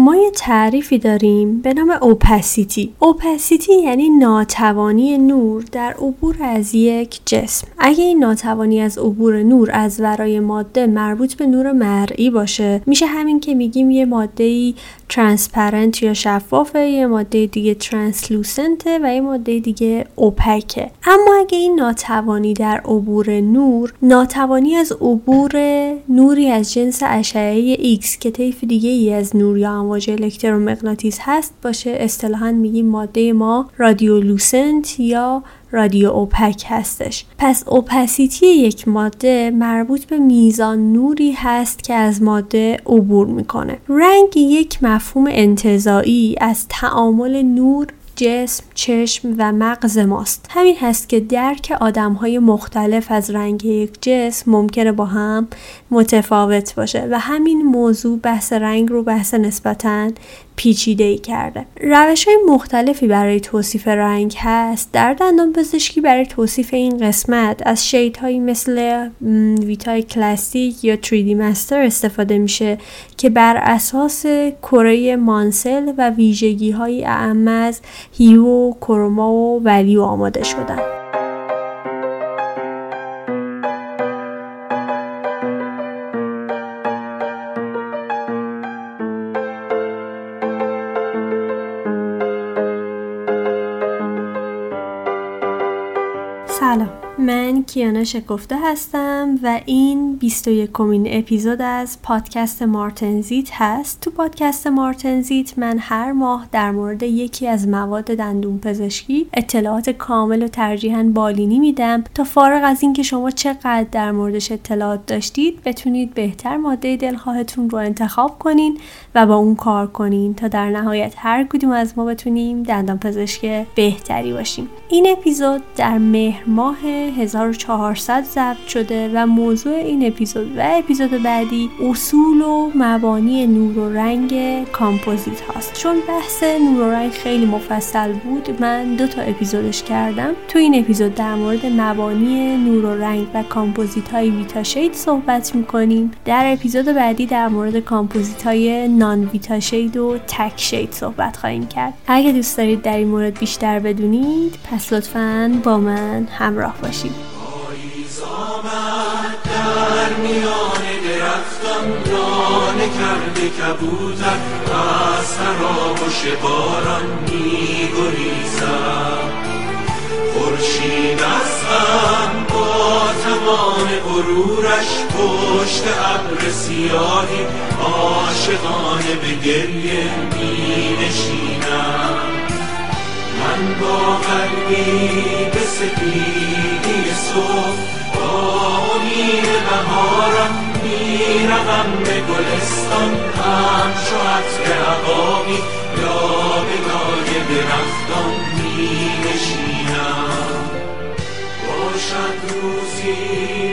ما یه تعریفی داریم به نام اوپسیتی اوپسیتی یعنی ناتوانی نور در عبور از یک جسم. اگه این ناتوانی از عبور نور از ورای ماده مربوط به نور مرئی باشه میشه همین که میگیم یه ماده ای ترانسپرنت یا شفافه یه ماده دیگه ترانسلوسنته و یه ماده دیگه اوپکه اما اگه این ناتوانی در عبور نور ناتوانی از عبور نوری از جنس اشعه X که طیف دیگه ای از نور یا امواج الکترومغناطیس هست باشه اصطلاحا میگیم ماده ما رادیولوسنت یا رادیو اوپک هستش. پس اوپسیتی یک ماده مربوط به میزان نوری هست که از ماده عبور می‌کنه. رنگ یک مفهوم انتظایی از تعامل نور جسم، چشم و مغز ماست. همین هست که درک آدم های مختلف از رنگ یک جسم ممکنه با هم متفاوت باشه و همین موضوع بحث رنگ رو بحث نسبتا پیچیده ای کرده. روش های مختلفی برای توصیف رنگ هست. در دندان پزشکی برای توصیف این قسمت از هایی مثل ویتای کلاسیک یا 3D مستر استفاده میشه که بر اساس کره مانسل و ویژگی های اعم از هیو، کروما و ولیو آماده شدن. کیانا شکفته هستم و این 21 کمین اپیزود از پادکست مارتنزیت هست. تو پادکست مارتنزیت من هر ماه در مورد یکی از مواد دندون پزشکی اطلاعات کامل و ترجیحاً بالینی میدم. تا فارغ از اینکه شما چقدر در موردش اطلاعات داشتید بتونید بهتر ماده دلخواهتون رو انتخاب کنین و با اون کار کنین تا در نهایت هر کدوم از ما بتونیم دندان پزشک بهتری باشیم. این اپیزود در مهر ماه 1400 ضبط شده و موضوع این اپیزود و اپیزود بعدی اصول و مبانی نور و رنگ کامپوزیت هاست. چون بحث نور و رنگ خیلی مفصل بود من دو تا اپیزودش کردم. تو این اپیزود در مورد مبانی نور و رنگ و کامپوزیت های Vita shade صحبت می‌کنیم. در اپیزود بعدی در مورد کامپوزیت های non-Vita shade و تک shade صحبت خواهیم کرد. اگه دوست دارید در این مورد بیشتر بدونید پس لطفا با من همراه باشید. در میان درختان دانه کرده کبوتر از سراب و شباران می خورشید از هم با تمام غرورش پشت ابر سیاهی عاشقانه به گریه می نشینم من با قلبی به سپیدی صبح با امید بهارم می‌روم به گلستان. همچو عطر به لای درختان می نشینم باشد روزی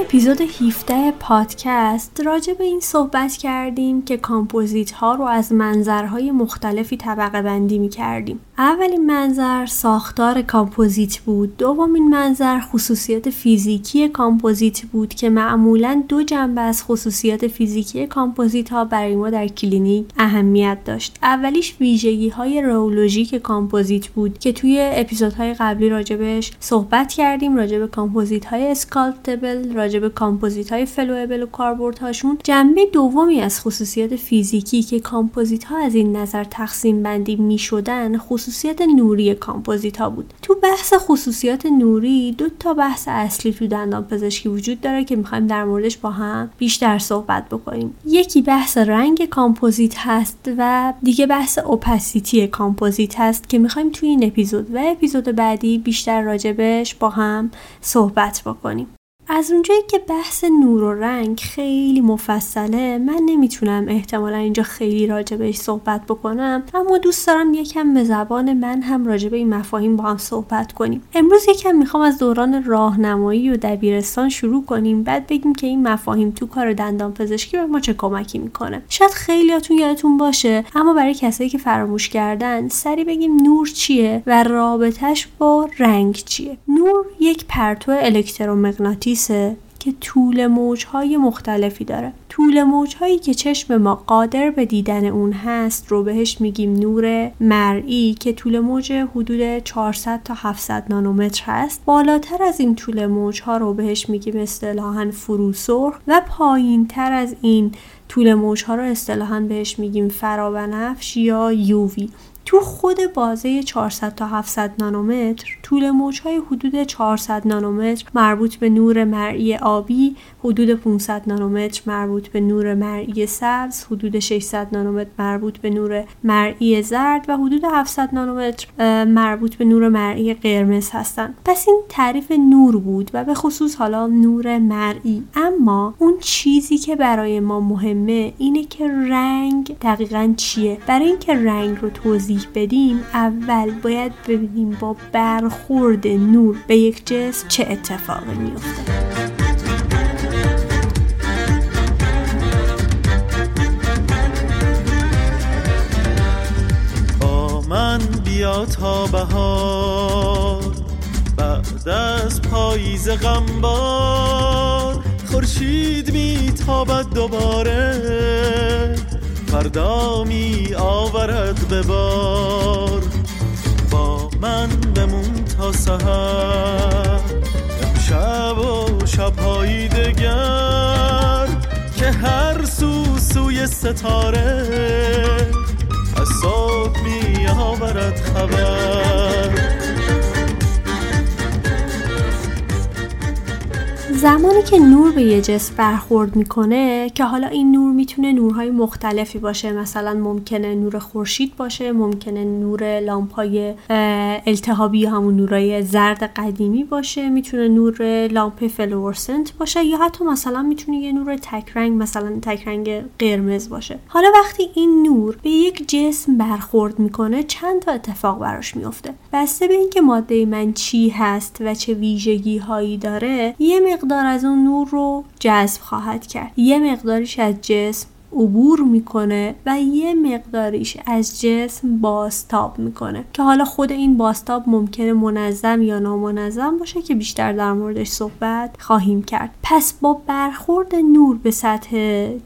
اپیزود 17 پادکست راجع به این صحبت کردیم که کامپوزیت ها رو از منظرهای مختلفی طبقه بندی می کردیم. اولین منظر ساختار کامپوزیت بود. دومین منظر خصوصیات فیزیکی کامپوزیت بود که معمولا دو جنبه از خصوصیات فیزیکی کامپوزیت ها برای ما در کلینیک اهمیت داشت. اولیش ویژگی های رئولوژیک کامپوزیت بود که توی اپیزودهای قبلی راجبش صحبت کردیم راجب کامپوزیت های sculptable راجب کامپوزیت های flowable و کاربردهاشون جنبه دومی از خصوصیات فیزیکی که کامپوزیت ها از این نظر تقسیم بندی می شدن خصوصیت نوری کامپوزیت ها بود. تو بحث خصوصیات نوری دو تا بحث اصلی تو دندان پزشکی وجود داره که می‌خوایم در موردش با هم بیشتر صحبت بکنیم. یکی بحث رنگ کامپوزیت هست و دیگه بحث opacity کامپوزیت هست که می‌خوایم توی این اپیزود و اپیزود بعدی بیشتر راجبش با هم صحبت بکنیم. از اونجایی که بحث نور و رنگ خیلی مفصله من نمی‌تونم احتمالا اینجا خیلی راجع بهش صحبت بکنم اما دوست دارم یکم به زبان من هم راجع به این مفاهیم با هم صحبت کنیم. امروز یکم می‌خوام از دوران راهنمایی و دبیرستان شروع کنیم بعد بگیم که این مفاهیم تو کار دندان پزشکی به ما چه کمکی می‌کنه. شاید خیلیاتون یادتون باشه اما برای کسایی که فراموش کردن سری بگیم نور چیه و رابطش با رنگ چیه. نور یک پرتو که طول موجهای مختلفی داره. طول موجهایی که چشم ما قادر به دیدن اون هست رو بهش میگیم نور مرئی که طول موج حدود 400 تا 700 نانومتر هست. بالاتر از این طول موجها رو بهش میگیم اصطلاحا فروسرخ و پایین تر از این طول موجها رو اصطلاحا بهش میگیم فرابنفش یا یووی. تو خود بازه 400 تا 700 نانومتر طول موجهای حدود 400 نانومتر مربوط به نور مرئی آبی حدود 500 نانومتر مربوط به نور مرئی سبز حدود 600 نانومتر مربوط به نور مرئی زرد و حدود 700 نانومتر مربوط به نور مرئی قرمز هستند. پس این تعریف نور بود و به خصوص حالا نور مرئی. اما اون چیزی که برای ما مهمه اینه که رنگ دقیقا چیه؟ برای اینکه رنگ رو توضیح بدیم اول باید ببینیم با برخورد نور به یک جسم چه اتفاقی میفته من بیا تا بهار بعد از پاییز غمبار. خورشید میتابد دوباره فردا می آورد به بار. با من بمون تا سهر امشب و شبهایی دگر که هر سو سوی ستاره از صبح می آورد خبر. زمانی که نور به یه جسم برخورد می‌کنه که حالا این نور می‌تونه نورهای مختلفی باشه. مثلا ممکنه نور خورشید باشه ممکنه نور لامپای التهابی همون نورای زرد قدیمی باشه. می‌تونه نور لامپ فلورسنت باشه یا حتی مثلا می‌تونه یه نور تک رنگ مثلا تک رنگ قرمز باشه. حالا وقتی این نور به یک جسم برخورد می‌کنه چند تا اتفاق براش میفته بسته به اینکه ماده من چی هست و چه ویژگی هایی داره یه مقدار از اون نور رو جذب خواهد کرد. یه مقداریش از جسم عبور می‌کنه و یه مقداریش از جسم باستاب می‌کنه. که حالا خود این باستاب ممکنه منظم یا نامنظم باشه که بیشتر در موردش صحبت خواهیم کرد. پس با برخورد نور به سطح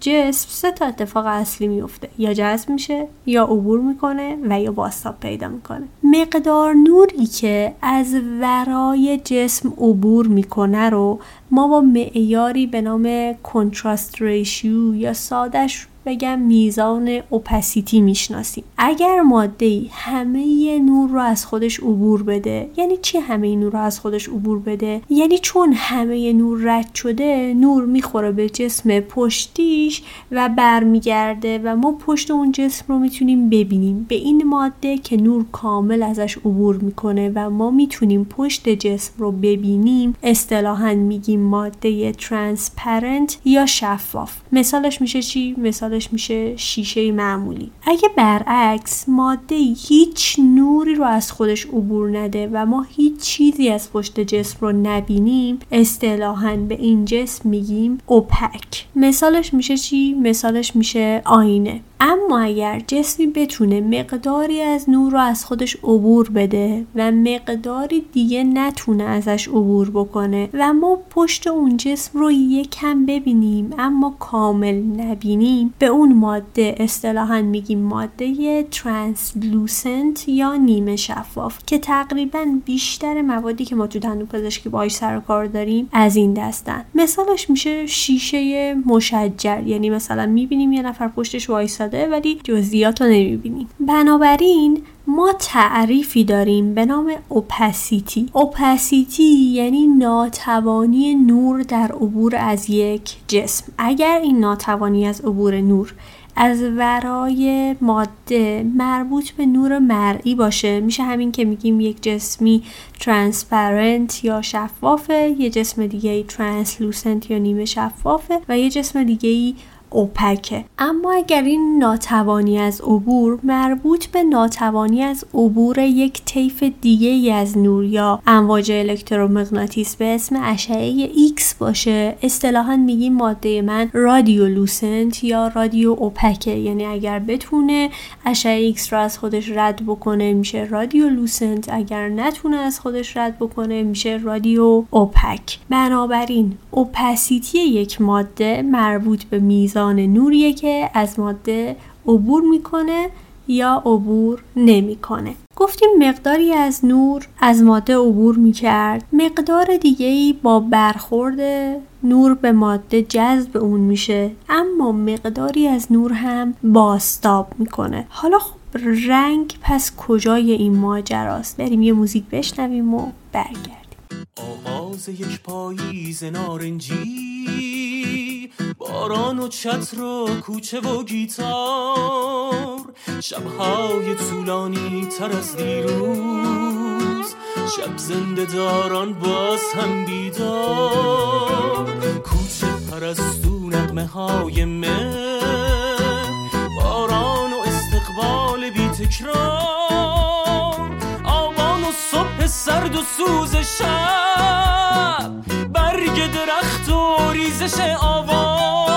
جسم سه تا اتفاق اصلی میفته. یا جذب میشه یا عبور می‌کنه و یا باستاب پیدا می‌کنه. مقدار نوری که از ورای جسم عبور می‌کنه رو ما با معیاری به نام کنتراست ریشیو یا سادش بگم میزان اوپسیتی می‌شناسیم. اگر ماده ای همه نور رو از خودش عبور بده یعنی چی همه نور رو از خودش عبور بده؟ یعنی چون همه نور رد شده نور می‌خوره به جسم پشتیش و برمیگرده و ما پشت اون جسم رو می‌تونیم ببینیم. به این ماده که نور کامل ازش عبور می‌کنه و ما می‌تونیم پشت جسم رو ببینیم اصطلاحا میگیم ماده ترانسپرنت یا شفاف. مثالش میشه چی؟ مثال میشه شیشه معمولی. اگه برعکس ماده هیچ نوری رو از خودش عبور نده و ما هیچ چیزی از پشت جسم رو نبینیم اصطلاحا به این جسم میگیم اوپک. مثالش میشه چی؟ مثالش میشه آینه. اما اگر جسمی بتونه مقداری از نور رو از خودش عبور بده و مقداری دیگه نتونه ازش عبور بکنه و ما پشت اون جسم رو یکم ببینیم اما کامل نبینیم به اون ماده اصطلاحا میگیم ماده ترانسلوسنت یا نیمه شفاف که تقریبا بیشتر موادی که ما تو دندون پزشکی باهاش سر کار داریم از این دستن مثالش میشه شیشه مشجر یعنی مثلا می‌بینیم یه نفر پشتش وایساده ولی جزئیات رو نمی‌بینیم. بنابراین ما تعریفی داریم به نام اوپسیتی اوپسیتی یعنی ناتوانی نور در عبور از یک جسم. اگر این ناتوانی از عبور نور از ورای ماده مربوط به نور مرئی باشه میشه همین که میگیم یک جسمی transparent یا شفافه یه جسم دیگه ای translucent یا نیمه شفافه و یه جسم دیگه ای opaque ه. اما اگر این ناتوانی از عبور مربوط به ناتوانی از عبور یک طیف دیگه ای از نور یا امواج الکترومغناطیس به اسم اشعه X باشه اصطلاحا میگیم ماده من radiolucent یا radiopaque ه یعنی اگر بتونه اشعه X رو از خودش رد بکنه میشه رادیو لوسنت اگر نتونه از خودش رد بکنه میشه رادیو اوپک بنابراین اوپسیتی یک ماده مربوط به میزان نوریه که از ماده عبور می‌کنه یا عبور نمی‌کنه. گفتیم مقداری از نور از ماده عبور می‌کرد. مقدار دیگه ای با برخورد نور به ماده جذب اون میشه اما مقداری از نور هم باستاب می‌کنه. حالا خب رنگ پس کجای این ماجراست؟ بریم یه موزیک بشنویم و برگردیم. آغاز یک پاییز نارنجی. باران و چتر و کوچه و گیتار. شبهای طولانی تر از دیروز. شب زنده داران باز هم بیدار. کوچه پرستو نقمه های باران و استقبال بی تکرار. آبان و صبح سرد و سوز شب. ریزش آوان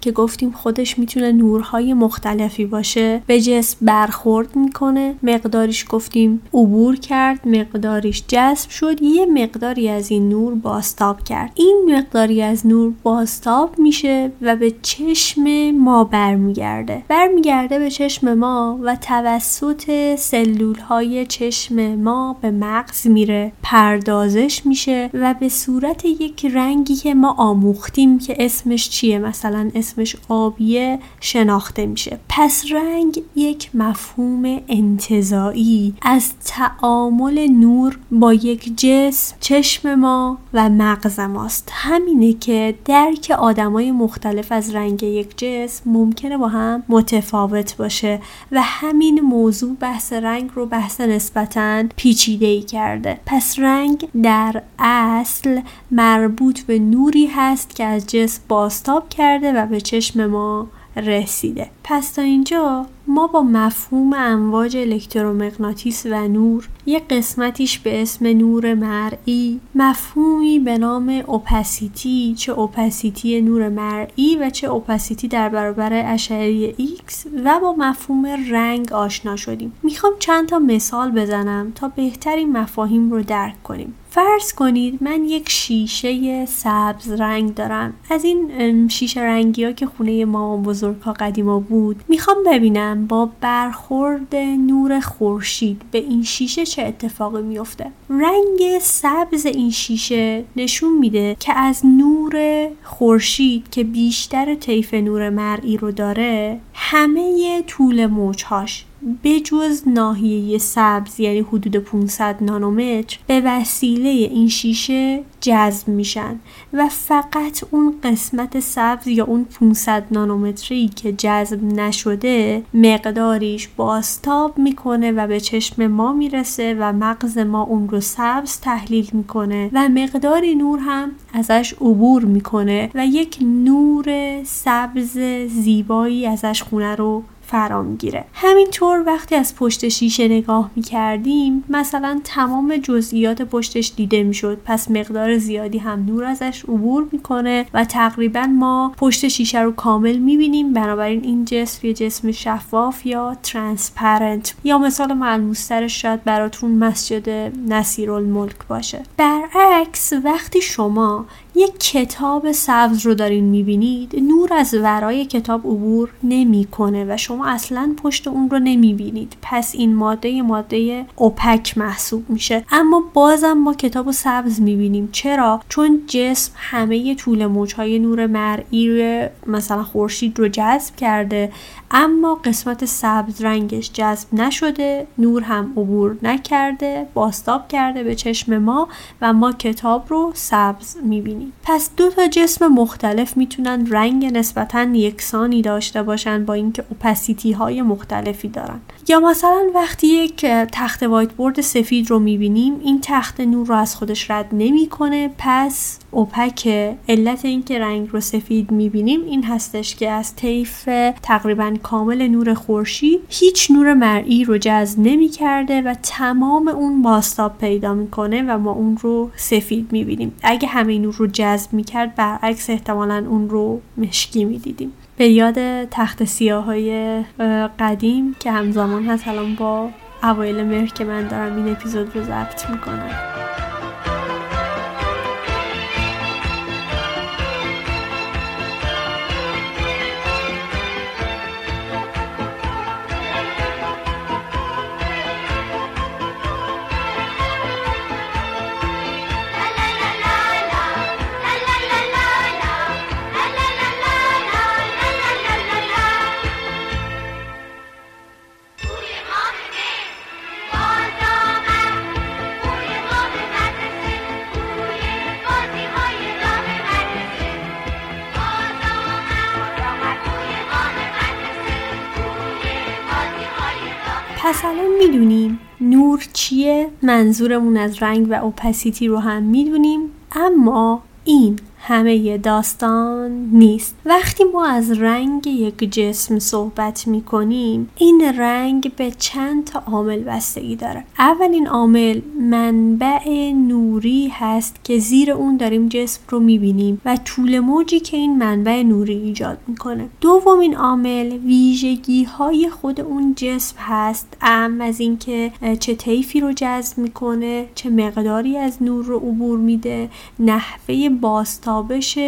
که گفتیم خودش می‌تونه نورهای مختلفی باشه. به جسم برخورد می‌کنه. مقداریش گفتیم عبور کرد. مقداریش جذب شد. یه مقداری از این نور باستاب کرد. این مقداری از نور باستاب میشه و به چشم ما برمیگرده. برمیگرده به چشم ما و توسط سلول های چشم ما به مغز میره. پردازش میشه و به صورت یک رنگی که ما آموختیم که اسمش چیه. مثلا اسمش آبیه شناخته میشه. پس رنگ یک مفهوم انتظایی از تعامل نور با یک جسم چشم ما و مغز ماست. همینه که درک آدمای مختلف از رنگ یک جسم ممکنه با هم متفاوت باشه و همین موضوع بحث رنگ رو بحث نسبتا پیچیده ای کرده. پس رنگ در اصل مربوط به نوری هست که از جسم باستاب کرده و به چشم ما رسیده. پس تا اینجا ما با مفهوم امواج الکترومغناطیس و نور یک قسمتیش به اسم نور مرئی مفهومی به نام اوپسیتی چه اوپسیتی نور مرئی و چه اوپسیتی در برابر اشعه X و با مفهوم رنگ آشنا شدیم. می‌خوام چند تا مثال بزنم تا بهترین مفاهیم رو درک کنیم. فرض کنید من یک شیشه سبز رنگ دارم. از این شیشه رنگی ها که خونه ما بزرگ ها قدیما بود می‌خوام ببینم با برخورد نور خورشید به این شیشه چه اتفاقی میفته رنگ سبز این شیشه نشون میده که از نور خورشید که بیشتر طیف نور مرئی رو داره همه طول موجهاش بجز ناحیه سبز یعنی حدود 500 نانومتر به وسیله این شیشه جذب میشن و فقط اون قسمت سبز یا اون 500 نانومتری که جذب نشده مقداریش باستاب می‌کنه و به چشم ما می‌رسه و مغز ما اون رو سبز تحلیل می‌کنه و مقداری نور هم ازش عبور می‌کنه و یک نور سبز زیبایی ازش خونه رو فرا می‌گیره. همینطور وقتی از پشت شیشه نگاه می‌کردیم مثلا تمام جزئیات پشتش دیده می‌شد. پس مقدار زیادی هم نور ازش عبور می‌کنه و تقریبا ما پشت شیشه رو کامل می‌بینیم. بنابراین این جسم یه جسم شفاف یا ترانسپرنت. یا مثال ملموسترش شاید براتون مسجد نصیر الملک باشه. برعکس وقتی شما یک کتاب سبز رو دارین می‌بینید. نور از ورای کتاب عبور نمی‌کنه و شما اصلا پشت اون رو نمی‌بینید. پس این ماده ماده اوپک محسوب میشه. اما بازم ما کتاب و سبز می‌بینیم. چرا؟ چون جسم همه طول موجهای نور مرئی مثلا خورشید رو جذب کرده. اما قسمت سبز رنگش جذب نشده. نور هم عبور نکرده. باستاب کرده به چشم ما و ما کتاب رو سبز می‌بینیم. پس دو تا جسم مختلف می‌تونن رنگ نسبتا یکسانی داشته باشن با اینکه اوپسیتی های مختلفی دارن. یا مثلا وقتی یک تخت وایت بورد سفید رو می‌بینیم این تخت نور رو از خودش رد نمی‌کنه. پس اوپک علت اینکه رنگ رو سفید می‌بینیم این هستش که از طیف تقریبا کامل نور خورشید هیچ نور مرئی رو جذب نمی‌کرده و تمام اون باستاب پیدا می‌کنه و ما اون رو سفید می‌بینیم. اگه همه نور رو جذب می‌کرد برعکس احتمالا اون رو مشکی می‌دیدیم. به یاد تخت سیاه های قدیم که همزمان هست الان با اوایل مهر که من دارم این اپیزود رو ضبط می‌کنم. پس الان می‌دونیم نور چیه منظورمون از رنگ و اوپسیتی رو هم می‌دونیم اما این همه داستان نیست. وقتی ما از رنگ یک جسم صحبت می کنیم این رنگ به چند تا عامل بستگی داره. اولین عامل منبع نوری هست که زیر اون داریم جسم رو می بینیم و طول موجی که این منبع نوری ایجاد می‌کنه. دومین عامل ویژگی های خود اون جسم هست. ام از اینکه چه طیفی رو جذب می‌کنه چه مقداری از نور رو عبور میده نحوه باستا تابش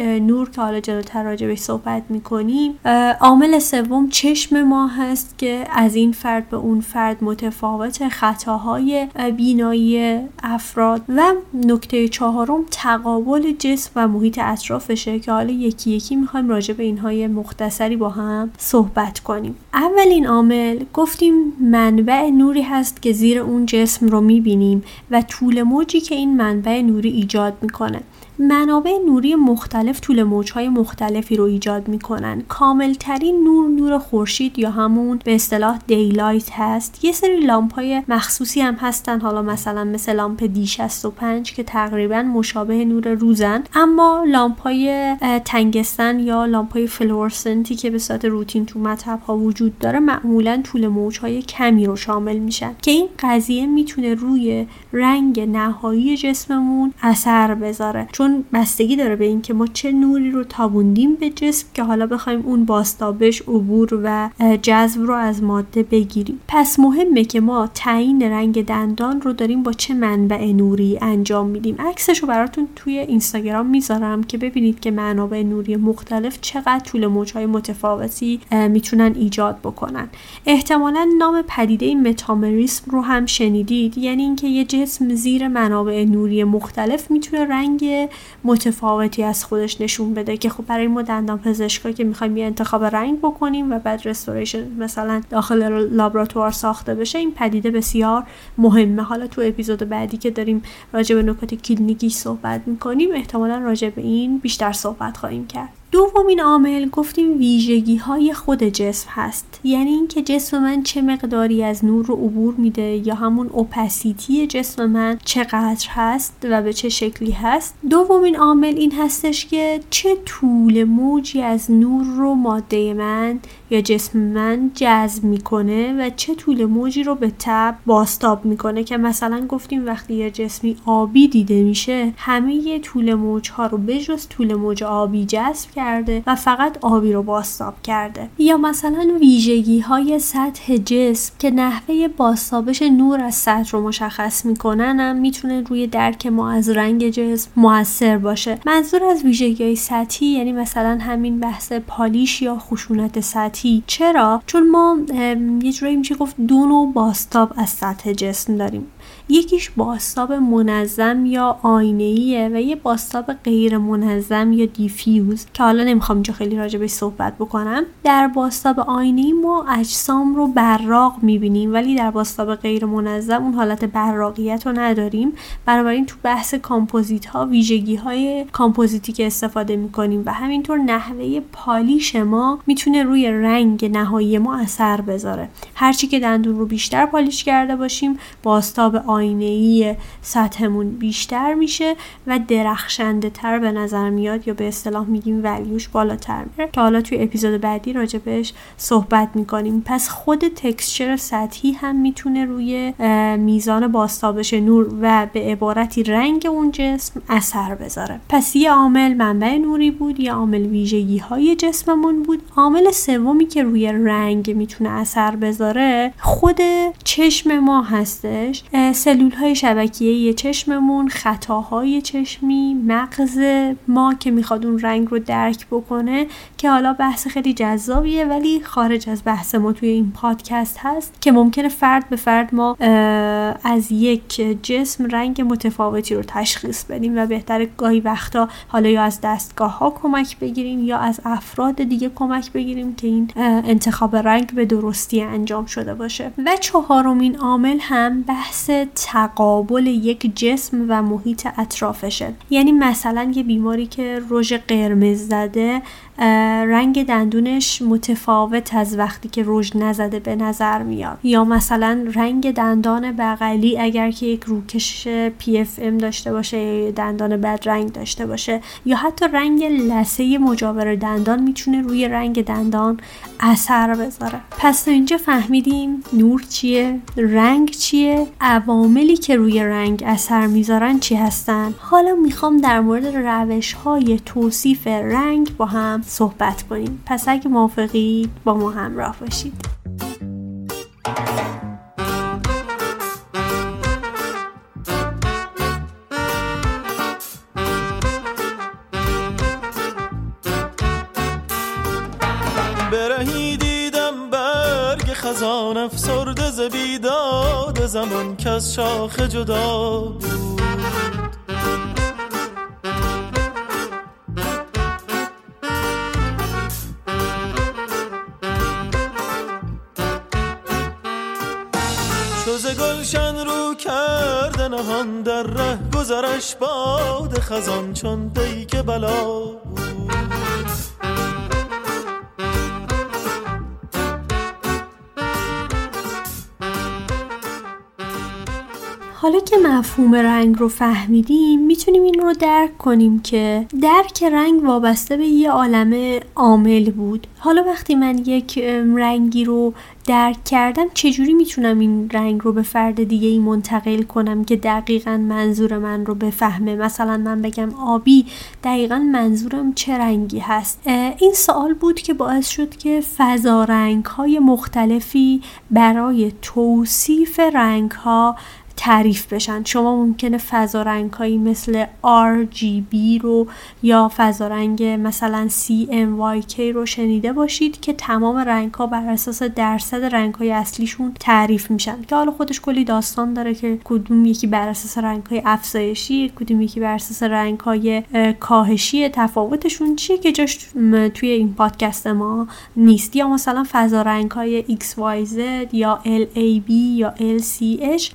نور که حالا جلوتر راجبش صحبت می‌کنیم. عامل سوم چشم ما هست که از این فرد به اون فرد متفاوت خطاهای بینایی افراد. و نکته چهارم تقابل جسم و محیط اطرافشه که حالا یکی یکی می‌خوایم راجع به اینهای مختصری با هم صحبت کنیم. اولین عامل گفتیم منبع نوری هست که زیر اون جسم رو می‌بینیم و طول موجی که این منبع نوری ایجاد می‌کنه منابع نوری مختلف طول موجهای مختلفی رو ایجاد می‌کنن. کاملترین نور نور خورشید یا همون به اصطلاح daylight هست. یه سری لامپ های مخصوصی هم هستن حالا مثلا مثل لامپ D65 که تقریبا مشابه نور روزن. اما لامپ های تنگستن یا لامپ های فلورسنتی که به صورت روتین تو مطب ها وجود داره معمولا طول موجهای کمی رو شامل میشن. که این قضیه می‌تونه روی رنگ نهایی جسممون اثر بذاره. چون بستگی داره به اینکه ما چه نوری رو تابوندیم به جسم که حالا بخوایم اون باستابش عبور و جذب رو از ماده بگیریم. پس مهمه که ما تعیین رنگ دندان رو داریم با چه منبع نوری انجام میدیم. عکسش رو براتون توی اینستاگرام می‌ذارم که ببینید که منابع نوری مختلف چقدر طول موجهای متفاوتی می‌تونن ایجاد بکنن. احتمالا نام پدیده متامریسم رو هم شنیدید. یعنی اینکه یه جسم زیر منابع نوری مختلف می‌تونه رنگ متفاوتی از خودش نشون بده که خب برای ما دندان پزشکا که می‌خوایم یه انتخاب رنگ بکنیم و بعد رستوریشن مثلا داخل لابراتوار ساخته بشه این پدیده بسیار مهمه. حالا تو اپیزود بعدی که داریم راجع به نکات کلینیکی صحبت می‌کنیم احتمالا راجع به این بیشتر صحبت خواهیم کرد. دومین عامل گفتیم ویژگی های خود جسم هست. یعنی اینکه جسم من چه مقداری از نور رو عبور میده یا همون اوپسیتی جسم من چقدر هست و به چه شکلی هست. دومین عامل این هستش که چه طول موجی از نور رو ماده من یا جسم من جذب می‌کنه و چه طول موجی رو به تب باستاب می‌کنه که مثلا گفتیم وقتی یه جسمی آبی دیده میشه همه طول موج ها رو بجز طول موج آبی جذب کرده و فقط آبی رو باستاب کرده. یا مثلا ویژگی های سطح جسم که نحوه باستابش نور از سطح رو مشخص می‌کنن هم می‌تونه روی درک ما از رنگ جسم موثر باشه. منظور از ویژگی های سطحی یعنی مثلا همین بحث پالیش یا خشونت سطحی. چرا؟ چون ما یه جورایی میشه گفت دو نوع بازتاب از سطح جسم داریم. یکیش بازتاب منظم یا آینه‌ایه و یه بازتاب غیر منظم یا diffuse که حالا نمی‌خوام اینجا خیلی به صحبت بکنم. در بازتاب آینه‌ای ما اجسام رو براق می‌بینیم ولی در بازتاب غیر منظم اون حالت براقیت رو نداریم. بنابراین تو بحث کامپوزیت ها ویژگی های کامپوزیتی که استفاده می‌کنیم و همینطور نحوه polish ما می‌تونه روی رنگ نهایی ما اثر بذاره. هرچی که دندون رو بیشتر پالیش کرده باشیم باستاب آینه‌ای سطحمون بیشتر میشه و درخشنده تر به نظر میاد یا به اصطلاح میگیم ولیوش بالاتر میره. که حالا توی اپیزود بعدی راجبش صحبت می‌کنیم. پس خود تکسچر سطحی هم می‌تونه روی میزان باستابش نور و به عبارتی رنگ اون جسم اثر بذاره. پس یه عامل منبع نوری بود یه عامل ویژگی های جسممون بود. عامل سومی که روی رنگ می‌تونه اثر بذاره خود چشم ما هستش. سلول های شبکیه چشممون خطاهای چشمی مغز ما که می‌خواد اون رنگ رو درک بکنه که حالا بحث خیلی جذابیه ولی خارج از بحث ما توی این پادکست هست که ممکنه فرد به فرد ما از یک جسم رنگ متفاوتی رو تشخیص بدیم و بهتر گاهی وقتا حالا یا از دستگاه ها کمک بگیریم یا از افراد دیگه کمک بگیریم که این انتخاب رنگ به درستی انجام شده باشه. و چهارمین عامل هم بحث تقابل یک جسم و محیط اطرافشه. یعنی مثلا یه بیماری که رژ قرمز زده رنگ دندونش متفاوت از وقتی که رژ نزده به نظر میاد. یا مثلا رنگ دندان بغلی اگر که یک روکش PFM داشته باشه دندان بد رنگ داشته باشه یا حتی رنگ لسه مجاور دندان می‌تونه روی رنگ دندان اثر بذاره. پس تا اینجا فهمیدیم نور چیه رنگ چیه عواملی که روی رنگ اثر می‌ذارن چی هستن. حالا می‌خوام در مورد روش های توصیف رنگ با هم صحبت کنیم. پس اگه موافقید با ما همراه باشید. برهی دیدم برگ خزان افسرده زبیداد زمان که از شاخ جدا بود. گذرش باد خزان چون که بلا حالا که مفهوم رنگ رو فهمیدیم می‌تونیم این رو درک کنیم که درک رنگ وابسته به یه عالم عامل بود. حالا وقتی من یک رنگی رو درک کردم چجوری می‌تونم این رنگ رو به فرد دیگه ای منتقل کنم که دقیقا منظور من رو بفهمه؟ مثلا من بگم آبی دقیقا منظورم چه رنگی هست؟ این سوال بود که باعث شد که فضا رنگ های مختلفی برای توصیف رنگ ها تعریف بشن. شما ممکنه فضا رنگ هایی مثل RGB رو یا فضا رنگ مثلا CMYK رو شنیده باشید که تمام رنگ ها بر اساس درصد رنگ های اصلیشون تعریف میشن. که حالا خودش کلی داستان داره که کدوم یکی بر اساس رنگ های افزایشی کدوم یکی بر اساس رنگ های کاهشی تفاوتشون چیه که جاش توی این پادکست ما نیست. یا مثلا فضا رنگ های XYZ یا LAB یا LCH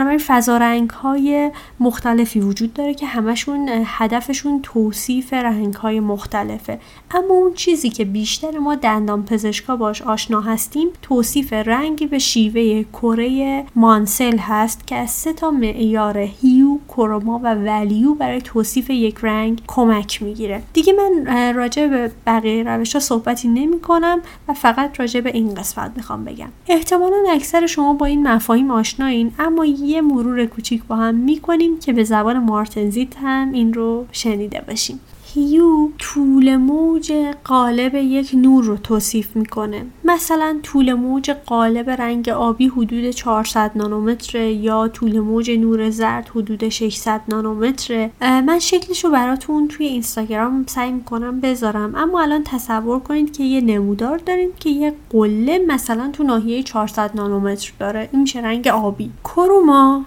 بنابراین فضا رنگ های مختلفی وجود داره که همشون هدفشون توصیف رنگ های مختلفه. اما اون چیزی که بیشتر ما دندان پزشکا باش آشنا هستیم توصیف رنگی به شیوه کره مانسل هست که از سه تا معیار هیو، کروما و ولیو برای توصیف یک رنگ کمک می‌گیره. دیگه من راجع به بقیه روش ها صحبتی نمی کنم و فقط راجع به این قسمت می‌خوام بگم. احتمالا اکثر شما با این مفاهیم آشنایین اما یه مرور کوچیک با هم می‌کنیم که به زبان مارتنزیت هم این رو شنیده باشیم. هیو طول موج قالب یک نور رو توصیف می‌کنه. مثلا طول موج قالب رنگ آبی حدود 400 نانومتر یا طول موج نور زرد حدود 600 نانومتر من شکلش رو براتون توی اینستاگرام سعی می‌کنم بذارم. اما الان تصور کنید که یه نمودار داریم که یه قله مثلا تو ناحیه 400 نانومتر داره. این میشه رنگ آبی. کروما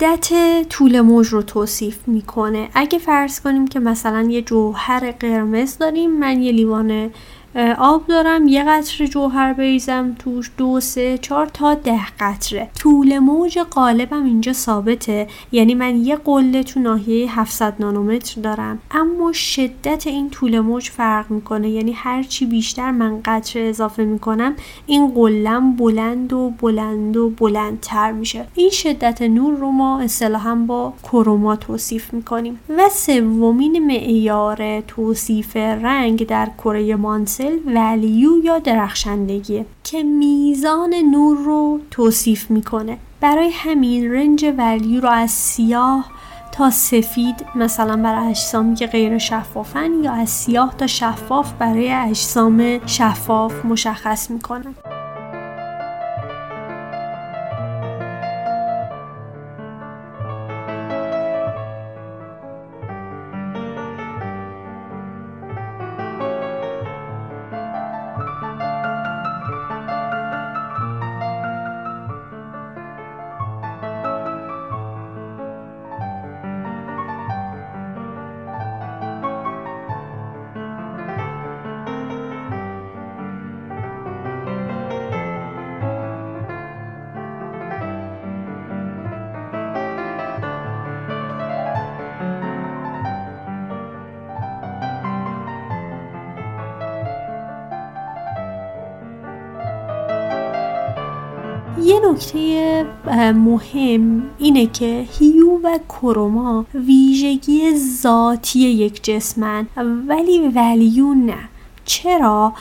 شدت طول موج رو توصیف می‌کنه. اگه فرض کنیم که مثلا یه جوهر قرمز داریم من یه لیوان آب دارم یه قطره جوهر بریزم توش دو سه چهار تا ده قطره. طول موج قالبم اینجا ثابته. یعنی من یه قله تو ناحیه 700 نانومتر دارم. اما شدت این طول موج فرق می‌کنه. یعنی هرچی بیشتر من قطره اضافه می‌کنم این قلم بلند و بلند و بلندتر میشه. این شدت نور رو ما اصطلاحا با کروما توصیف می‌کنیم. و سومین معیار توصیف رنگ در کره مانسل ولیو یا درخشندگیه که میزان نور رو توصیف می‌کنه. برای همین رنج ولیو رو از سیاه تا سفید مثلا برای اجسامی که غیر شفافن یا از سیاه تا شفاف برای اجسام شفاف مشخص می‌کنن. نکته مهم اینه که هیو و کروما ویژگی ذاتی یک جسمن ولی ولیو نه. چرا؟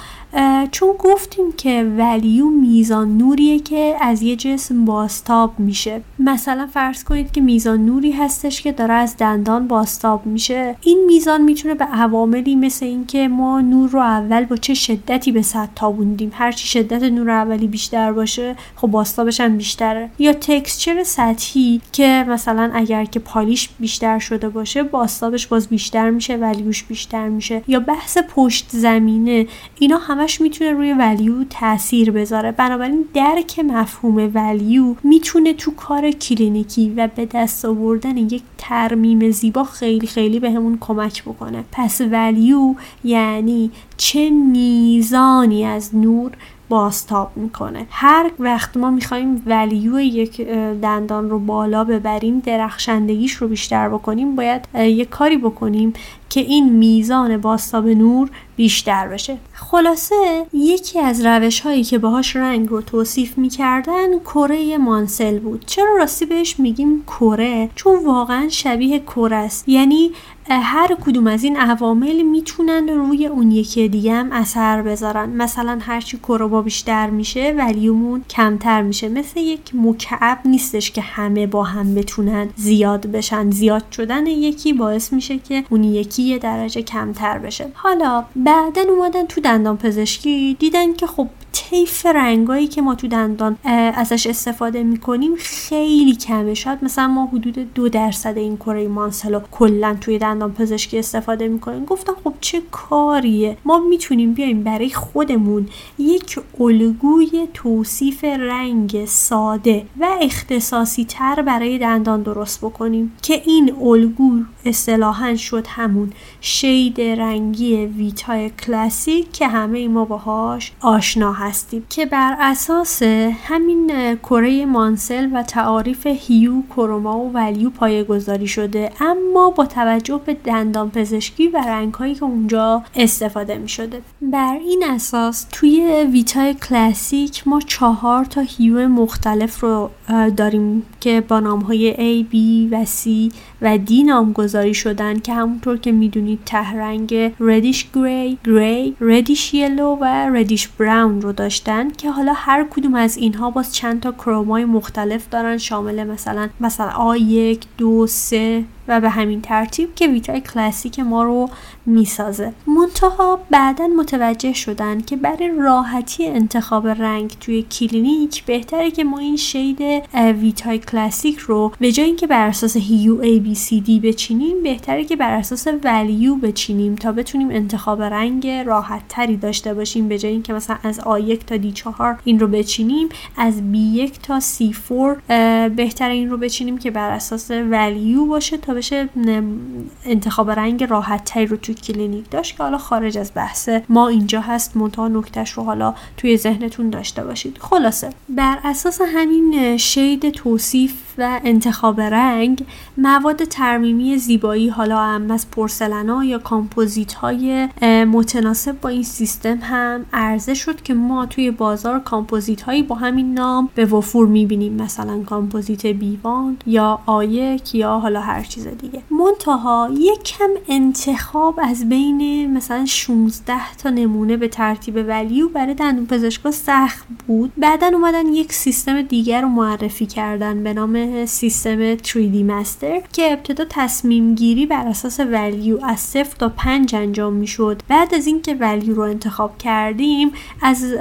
چون گفتیم که ولیو میزان نوریه که از یه جسم باستاب میشه. مثلا فرض کنید که میزان نوری هستش که داره از دندان باستاب میشه. این میزان می‌تونه به عواملی مثل اینکه ما نور رو اول با چه شدتی به سطح تابوندیم. هرچی شدت نور اولی بیشتر باشه خب باستابش هم بیشتره. یا تکسچر سطحی که مثلا اگر که پالیش بیشتر شده باشه باستابش باز بیشتر میشه ولیوش بیشتر میشه. یا بحث پشت زمینه اینا همه همش می‌تونه روی ولیو تاثیر بذاره. بنابراین درک مفهوم ولیو می‌تونه تو کار کلینیکی و به دست آوردن یک ترمیم زیبا خیلی خیلی بهمون به کمک بکنه. پس ولیو یعنی چه میزانی از نور باستاب می‌کنه. هر وقت ما می‌خوایم ولیو یک دندان رو بالا ببریم درخشندگیش رو بیشتر بکنیم باید یک کاری بکنیم که این میزان باستاب نور بیشتر بشه. خلاصه یکی از روش هایی که باهاش رنگ رو توصیف می‌کردن کره مانسل بود. چرا راستی بهش میگیم کره؟ چون واقعا شبیه کره است. یعنی هر کدوم از این عوامل می‌تونن روی اون یکی دیگه هم اثر بذارن. مثلا هرچی کروبا بیشتر میشه ولیومون کمتر میشه. مثل یک مکعب نیستش که همه با هم بتونن زیاد بشن. زیاد شدن یکی باعث میشه که اون یکی یه درجه کمتر بشه. حالا بعدا اومدن تو دندان پزشکی دیدن که خب طیف رنگایی که ما تو دندان ازش استفاده می‌کنیم خیلی کمه. شاید مثلا ما حدود دو درصد این کره مانسلو کلا توی دندان پزشکی استفاده می‌کنیم. گفتم خب چه کاریه؟ ما می‌تونیم بیایم برای خودمون یک الگوی توصیف رنگ ساده و اختصاصی تر برای دندان درست بکنیم که این الگو اصطلاحا شد همون شید رنگی ویتای کلاسیک که همه ما باهاش آشنا هستیم که بر اساس همین کره مانسل و تعاریف hue chroma و value پایه گذاری شده اما با توجه به دندان پزشکی و رنگ هایی که اونجا استفاده می شده بر این اساس توی ویتای کلاسیک ما چهار تا hue مختلف رو داریم که با نام های A, B و C و D نامگذاری شدن که همونطور که می‌دونید ته رنگ reddish gray، gray، reddish yellow و reddish brown رو داشتن که حالا هر کدوم از اینها باز چند تا chroma ی مختلف دارن شامل مثلا مثلا A1 2 3 و به همین ترتیب که ویتای کلاسیک ما رو می‌سازه. منتها بعدا متوجه شدن که برای راحتی انتخاب رنگ توی کلینیک بهتره که ما این shade ویتای کلاسیک رو به جای اینکه بر اساس hue A B C D بچینیم بهتره که بر اساس value بچینیم تا بتونیم انتخاب رنگ راحت تری داشته باشیم. به جای اینکه مثلا از A1 تا D4 این رو بچینیم از B1 تا C4 بهتر این رو بچینیم که بر اساس value باشه تا بشه انتخاب رنگ راحت تری رو توی کلینیک داشت که حالا خارج از بحث ما اینجا هست منتها نکتهش رو حالا توی ذهنتون داشته باشید. خلاصه بر اساس همین shade توصیف و انتخاب رنگ مواد ترمیمی زیبایی حالا هم از پرسلنا یا کامپوزیت های متناسب با این سیستم هم عرضه شد که ما توی بازار کامپوزیت هایی با همین نام به وفور می‌بینیم. مثلا کامپوزیت B1 یا A یک یا حالا هر چیز دیگه. منتها یک کم انتخاب از بین مثلا 16 تا نمونه به ترتیب value برای دندون پزشکا سخت بود. بعدا اومدن یک سیستم دیگر رو معرفی کردن به نام سیستم 3D مستر که ابتدا تصمیم گیری بر اساس ولیو از 0 تا 5 انجام می‌شد. بعد از اینکه ولیو رو انتخاب کردیم از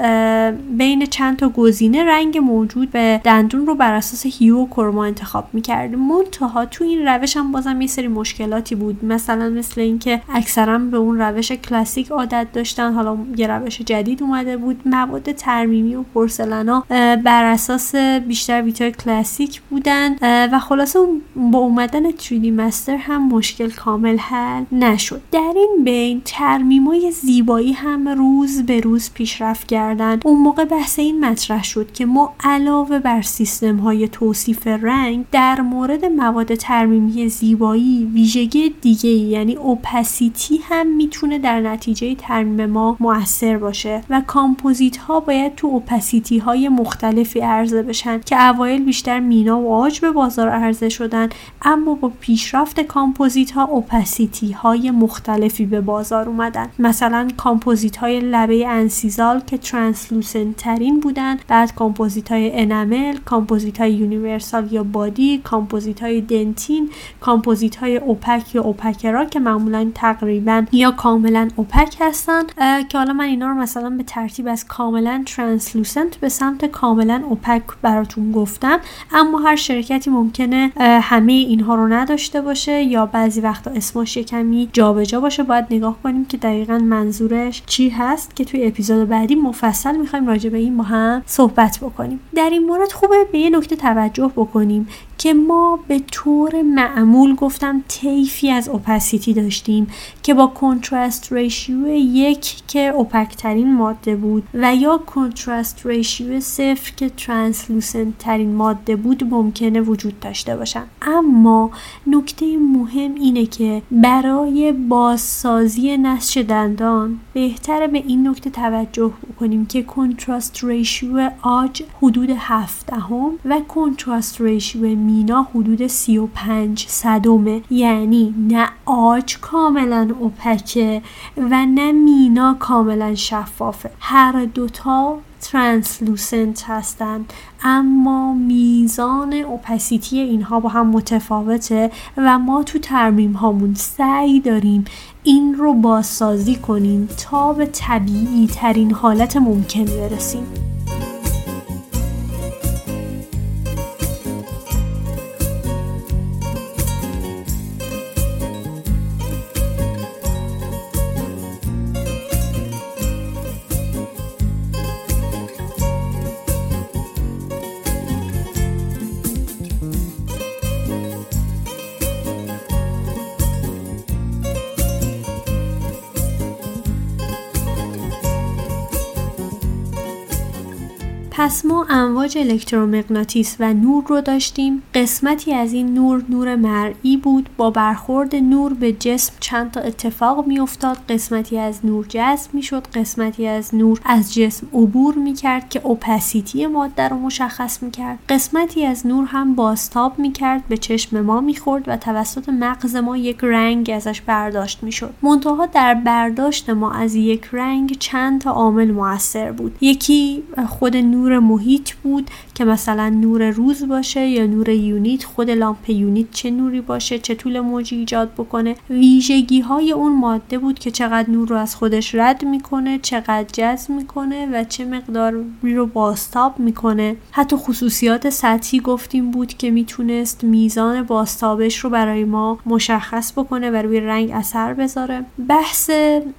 بین چند تا گزینه رنگ موجود به دندون رو بر اساس هیو و کرما انتخاب می‌کردیم. منتها تو این روش هم بازم یه سری مشکلاتی بود. مثلا مثل اینکه اکثرا به اون روش کلاسیک عادت داشتن. حالا یه روش جدید اومده بود. مواد ترمیمی و پرسلنا بر اساس بیشتر ویتای کلاسیک بودن. و خلاصه با اومدن 3D Master هم مشکل کامل حل نشد. در این بین ترمیمای زیبایی هم روز به روز پیشرفت کردن اون موقع بحث این مطرح شد که ما علاوه بر سیستم های توصیف رنگ در مورد مواد ترمیمی زیبایی ویژگی دیگه یعنی opacity هم می‌تونه در نتیجه ترمیم ما موثر باشه و کامپوزیت ها باید تو opacity های مختلفی عرضه بشن که اوایل بیشتر مینا و عاج به بازار عرضه شدن اما با پیشرفت کامپوزیت ها opacity های مختلفی به بازار اومدن. مثلا کامپوزیت های لبه incisal که translucent ترین بودن بعد کامپوزیت های enamel کامپوزیت های universal یا body کامپوزیت های dentin کامپوزیت های opaque یا opaquer ا که معمولا تقریبا یا کاملا opaque هستن که حالا من اینا رو مثلا به ترتیب از کاملا translucent به سمت کاملا opaque براتون گفتم. اما هر شرکتی ممکنه همه اینها رو نداشته باشه یا بعضی وقتا اسمش کمی جابجا باشه. باید نگاه کنیم که دقیقا منظورش چی هست که توی اپیزود بعدی مفصل می‌خوایم راجع به این با هم صحبت بکنیم. در این مورد خوبه به یه نکته توجه بکنیم. که ما به طور معمول گفتم طیفی از اوپسیتی داشتیم که با کنترست ریشیو یک که اوپک ترین ماده بود و یا کنترست ریشیو صفر که ترانسلوسنت ترین ماده بود ممکنه وجود داشته باشن اما نکته مهم اینه که برای بازسازی نسج دندان بهتره به این نکته توجه کنیم که کنتراست ریشیو آج حدود هفدهم و کنتراست ریشیو مینا حدود 35 صدومه یعنی نه آج کاملا اوپکه و نه مینا کاملا شفافه. هر دوتا ترانسلوسنت هستند اما میزان اوپسیتی اینها با هم متفاوته و ما تو ترمیم هامون سعی داریم این رو بازسازی کنیم تا به طبیعی ترین حالت ممکن برسیم. پس ما امواج الکترومغناطیس و نور رو داشتیم. قسمتی از این نور نور مرئی بود. با برخورد نور به جسم چند تا اتفاق میافتاد. قسمتی از نور جذب می‌شد. قسمتی از نور از جسم عبور می‌کرد که اوپسیتی ماده رو مشخص می‌کرد. قسمتی از نور هم باستاب می‌کرد. به چشم ما می‌خورد و توسط مغز ما یک رنگ ازش برداشت می‌شد. منتها در برداشت ما از یک رنگ چند تا عامل موثر بود. یکی خود نور محیط بود که مثلا نور روز باشه یا نور یونیت خود لامپ یونیت چه نوری باشه چه طول موجی ایجاد بکنه. ویژگی های اون ماده بود که چقدر نور رو از خودش رد می‌کنه چقدر جذب می‌کنه و چه مقداری رو باستاب می‌کنه. حتی خصوصیات سطحی گفتیم بود که می‌تونست میزان باستابش رو برای ما مشخص بکنه و روی رنگ اثر بذاره. بحث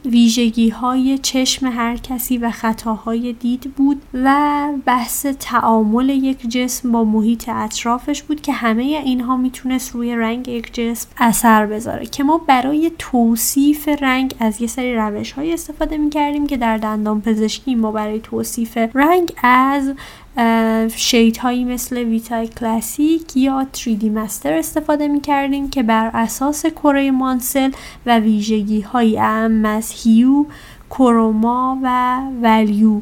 ویژگی های چشم هر کسی و خطاهای دید بود و بحث تعامل یک جسم با محیط اطرافش بود که همه اینها می‌تونست روی رنگ یک جسم اثر بذاره که ما برای توصیف رنگ از یه سری روش های استفاده می‌کردیم که در دندان پزشکی ما برای توصیف رنگ از شید هایی مثل ویتای کلاسیک یا 3D مستر استفاده می کردیم که بر اساس کره مانسل و ویژگی های اعم از hue، chroma و value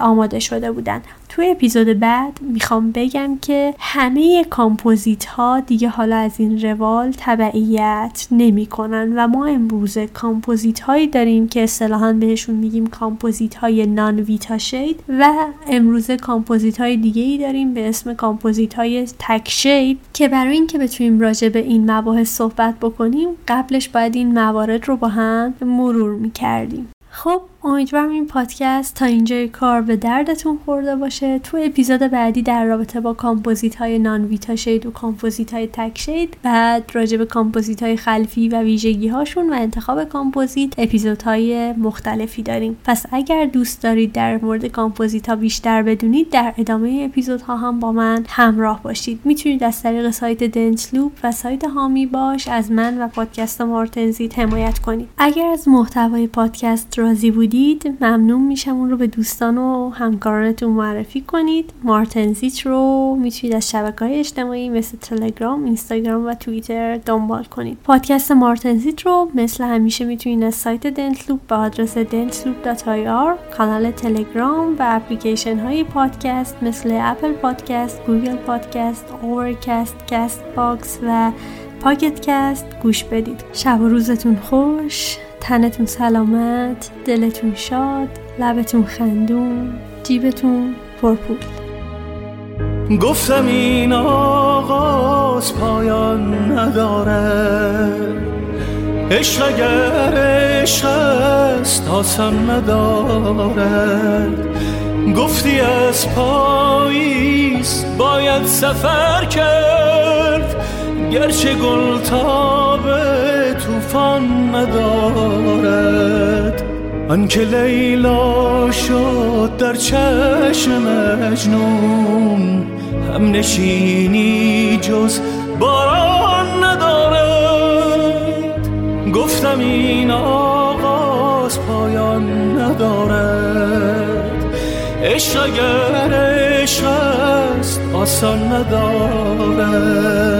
آماده شده بودن. توی اپیزود بعد می‌خوام بگم که همه کامپوزیت ها دیگه حالا از این روال تبعیت نمی‌کنن و ما امروز کامپوزیت هایی داریم که اصطلاحا بهشون میگیم کامپوزیت های non ویتا shade و امروز کامپوزیت های دیگه ای داریم به اسم کامپوزیت های تک shade که برای اینکه بتونیم راجع به این مباحث صحبت بکنیم قبلش باید این موارد رو با هم مرور می‌کردیم. خب امیدوارم این پادکست تا اینجای کار به دردتون خورده باشه. تو اپیزود بعدی در رابطه با کامپوزیت های non ویتا shade و کامپوزیت های تک shade بعد راجع به کامپوزیت های خلفی و ویژگی هاشون و انتخاب کامپوزیت اپیزود های مختلفی داریم. پس اگر دوست دارید در مورد کامپوزیت ها بیشتر بدونید در ادامه اپیزود ها هم با من همراه باشید. می‌تونید از طریق سایت دنت لوپ و سایت حامی باش از من و پادکست مارتنزیت حمایت کنید. اگر از محتوای پادکست راضی بود بودید ممنون میشم اون رو به دوستان و همکارانتون معرفی کنید. مارتنزیت رو می‌تونید از شبکه های اجتماعی مثل تلگرام، اینستاگرام و توییتر دنبال کنید. پادکست مارتنزیت رو مثل همیشه می‌تونید از سایت دنتلوپ به آدرس dentloop.ir کانال تلگرام و اپلیکیشن های پادکست مثل اپل پادکست، گوگل پادکست، اورکست، کست باکس و پاکت کست گوش بدید. شب و روزتون خوش. تنتون سلامت دلتون شاد لبتون خندون جیبتون پرپول. گفتم این آغاز پایان نداره. عشق اگر عشق است آسان نداره. گفتی از پاییز باید سفر کرد گرچه گل تابه توفان ندارد. آنکه لیلا شد در چشم مجنون هم نشینی جز باران ندارد. گفتم این آغاز پایان ندارد. عشق اگر عشق است آسان ندارد.